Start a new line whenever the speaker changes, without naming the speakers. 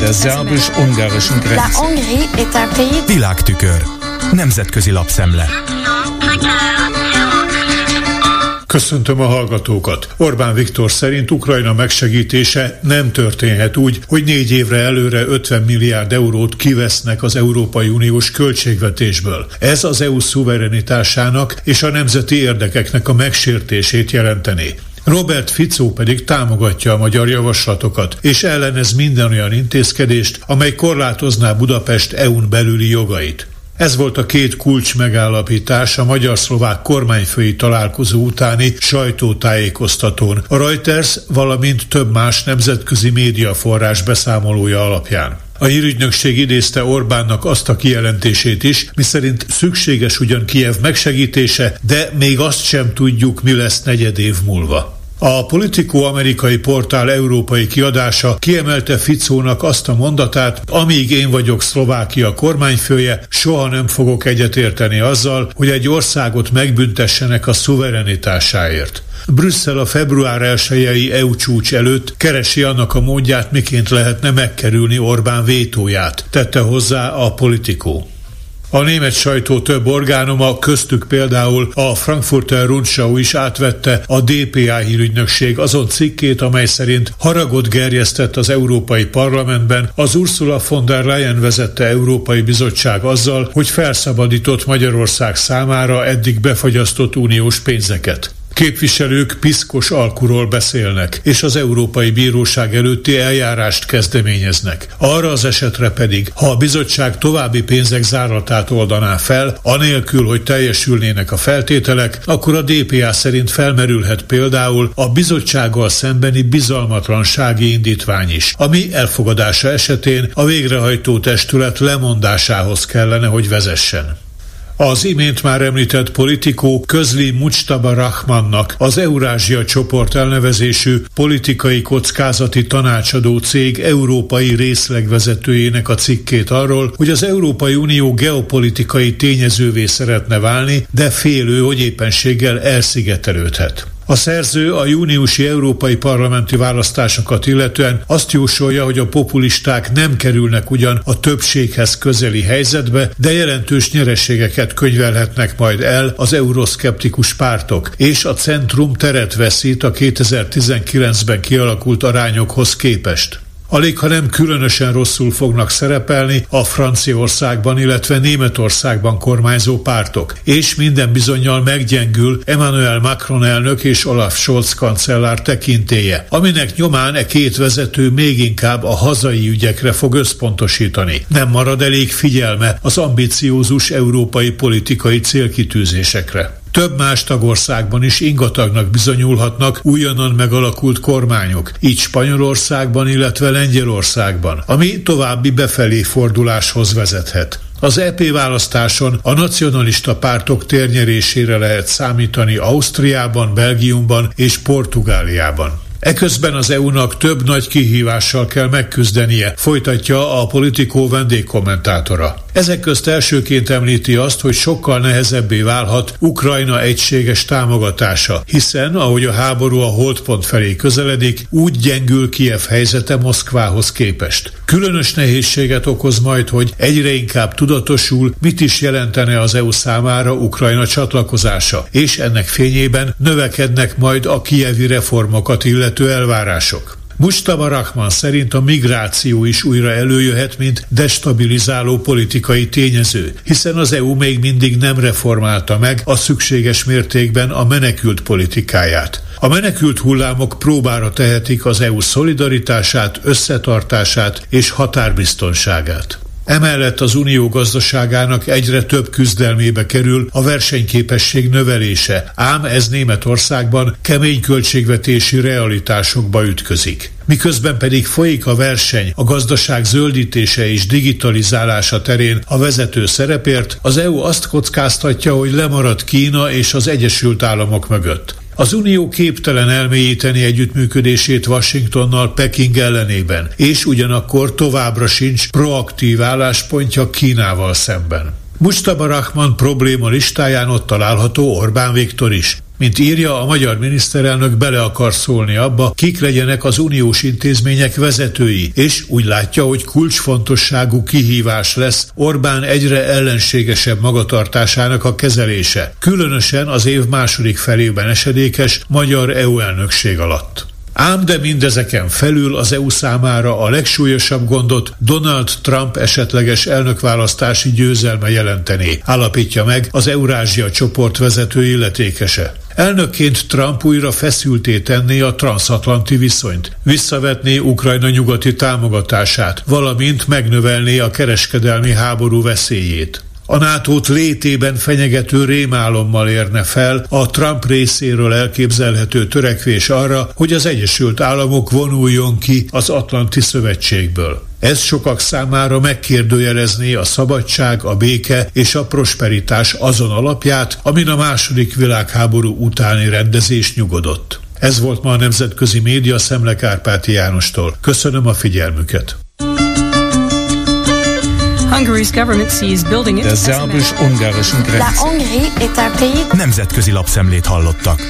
der szerbus-ungarischen Grenze.
Világtükör. Nemzetközi lapszemle.
Köszöntöm a hallgatókat. Orbán Viktor szerint Ukrajna megsegítése nem történhet úgy, hogy négy évre előre 50 milliárd eurót kivesznek az Európai Uniós költségvetésből. Ez az EU szuverenitásának és a nemzeti érdekeknek a megsértését jelenteni. Robert Ficó pedig támogatja a magyar javaslatokat, és ellenez minden olyan intézkedést, amely korlátozná Budapest EU-n belüli jogait. Ez volt a két kulcs megállapítás a magyar-szlovák kormányfői találkozó utáni sajtótájékoztatón, a Reuters, valamint több más nemzetközi médiaforrás beszámolója alapján. A hírügynökség idézte Orbánnak azt a kijelentését is, miszerint szükséges ugyan Kiev megsegítése, de még azt sem tudjuk, mi lesz negyed év múlva. A Politico amerikai portál európai kiadása kiemelte Ficónak azt a mondatát, amíg én vagyok Szlovákia kormányfője, soha nem fogok egyetérteni azzal, hogy egy országot megbüntessenek a szuverenitásáért. Brüsszel a február 1 EU csúcs előtt keresi annak a módját, miként lehetne megkerülni Orbán vétóját, tette hozzá a Politico. A német sajtó több orgánuma, köztük például a Frankfurter Rundschau is átvette a DPA hírügynökség azon cikkét, amely szerint haragot gerjesztett az Európai Parlamentben az Ursula von der Leyen vezette Európai Bizottság azzal, hogy felszabadított Magyarország számára eddig befagyasztott uniós pénzeket. Képviselők piszkos alkuról beszélnek, és az Európai Bíróság előtti eljárást kezdeményeznek. Arra az esetre pedig, ha a bizottság további pénzek záratát oldaná fel, anélkül, hogy teljesülnének a feltételek, akkor a DPA szerint felmerülhet például a bizottsággal szembeni bizalmatlansági indítvány is, ami elfogadása esetén a végrehajtó testület lemondásához kellene, hogy vezessen. Az imént már említett politikó közli Mujtaba Rahmannak az Eurázsia csoport elnevezésű politikai kockázati tanácsadó cég európai részlegvezetőjének a cikkét arról, hogy az Európai Unió geopolitikai tényezővé szeretne válni, de félő, hogy éppenséggel elszigetelődhet. A szerző a júniusi európai parlamenti választásokat illetően azt jósolja, hogy a populisták nem kerülnek ugyan a többséghez közeli helyzetbe, de jelentős nyereségeket könyvelhetnek majd el az euroszkeptikus pártok, és a centrum teret veszít a 2019-ben kialakult arányokhoz képest. Alig, ha nem különösen rosszul fognak szerepelni a Franciaországban, illetve Németországban kormányzó pártok, és minden bizonyal meggyengül Emmanuel Macron elnök és Olaf Scholz kancellár tekintéje, aminek nyomán e két vezető még inkább a hazai ügyekre fog összpontosítani. Nem marad elég figyelme az ambiciózus európai politikai célkitűzésekre. Több más tagországban is ingatagnak bizonyulhatnak újonnan megalakult kormányok, így Spanyolországban, illetve Lengyelországban, ami további befelé forduláshoz vezethet. Az EP választáson a nacionalista pártok térnyerésére lehet számítani Ausztriában, Belgiumban és Portugáliában. Eközben az EU-nak több nagy kihívással kell megküzdenie, folytatja a politikó vendégkommentátora. Ezek közt elsőként említi azt, hogy sokkal nehezebbé válhat Ukrajna egységes támogatása, hiszen, ahogy a háború a holdpont felé közeledik, úgy gyengül Kiev helyzete Moszkvához képest. Különös nehézséget okoz majd, hogy egyre inkább tudatosul, mit is jelentene az EU számára Ukrajna csatlakozása, és ennek fényében növekednek majd a kievi reformokat illető elvárások. Mustaba Rahman szerint a migráció is újra előjöhet, mint destabilizáló politikai tényező, hiszen az EU még mindig nem reformálta meg a szükséges mértékben a menekült politikáját. A menekült hullámok próbára tehetik az EU szolidaritását, összetartását és határbiztonságát. Emellett az unió gazdaságának egyre több küzdelmébe kerül a versenyképesség növelése, ám ez Németországban kemény költségvetési realitásokba ütközik. Miközben pedig folyik a verseny a gazdaság zöldítése és digitalizálása terén a vezető szerepért, az EU azt kockáztatja, hogy lemarad Kína és az Egyesült Államok mögött. Az Unió képtelen elmélyíteni együttműködését Washingtonnal Peking ellenében, és ugyanakkor továbbra sincs proaktív álláspontja Kínával szemben. Mustaba Rahman probléma listáján ott található Orbán Viktor is. Mint írja, a magyar miniszterelnök bele akar szólni abba, kik legyenek az uniós intézmények vezetői, és úgy látja, hogy kulcsfontosságú kihívás lesz Orbán egyre ellenségesebb magatartásának a kezelése, különösen az év második felében esedékes magyar EU elnökség alatt. Ám de mindezeken felül az EU számára a legsúlyosabb gondot Donald Trump esetleges elnökválasztási győzelme jelenteni, állapítja meg az Eurázsia csoport vezető illetékese. Elnökként Trump újra feszülté tenné a transatlanti viszonyt, visszavetné Ukrajna nyugati támogatását, valamint megnövelné a kereskedelmi háború veszélyét. A nato létében fenyegető rémálommal érne fel a Trump részéről elképzelhető törekvés arra, hogy az Egyesült Államok vonuljon ki az Atlanti Szövetségből. Ez sokak számára megkérdőjelezné a szabadság, a béke és a prosperitás azon alapját, amin a második világháború utáni rendezés nyugodott. Ez volt ma a Nemzetközi Média Szemle Kárpáti Jánostól. Köszönöm a figyelmüket!
Der szerbus-ungarischen Grenze.
Nemzetközi lapszemlét hallottak.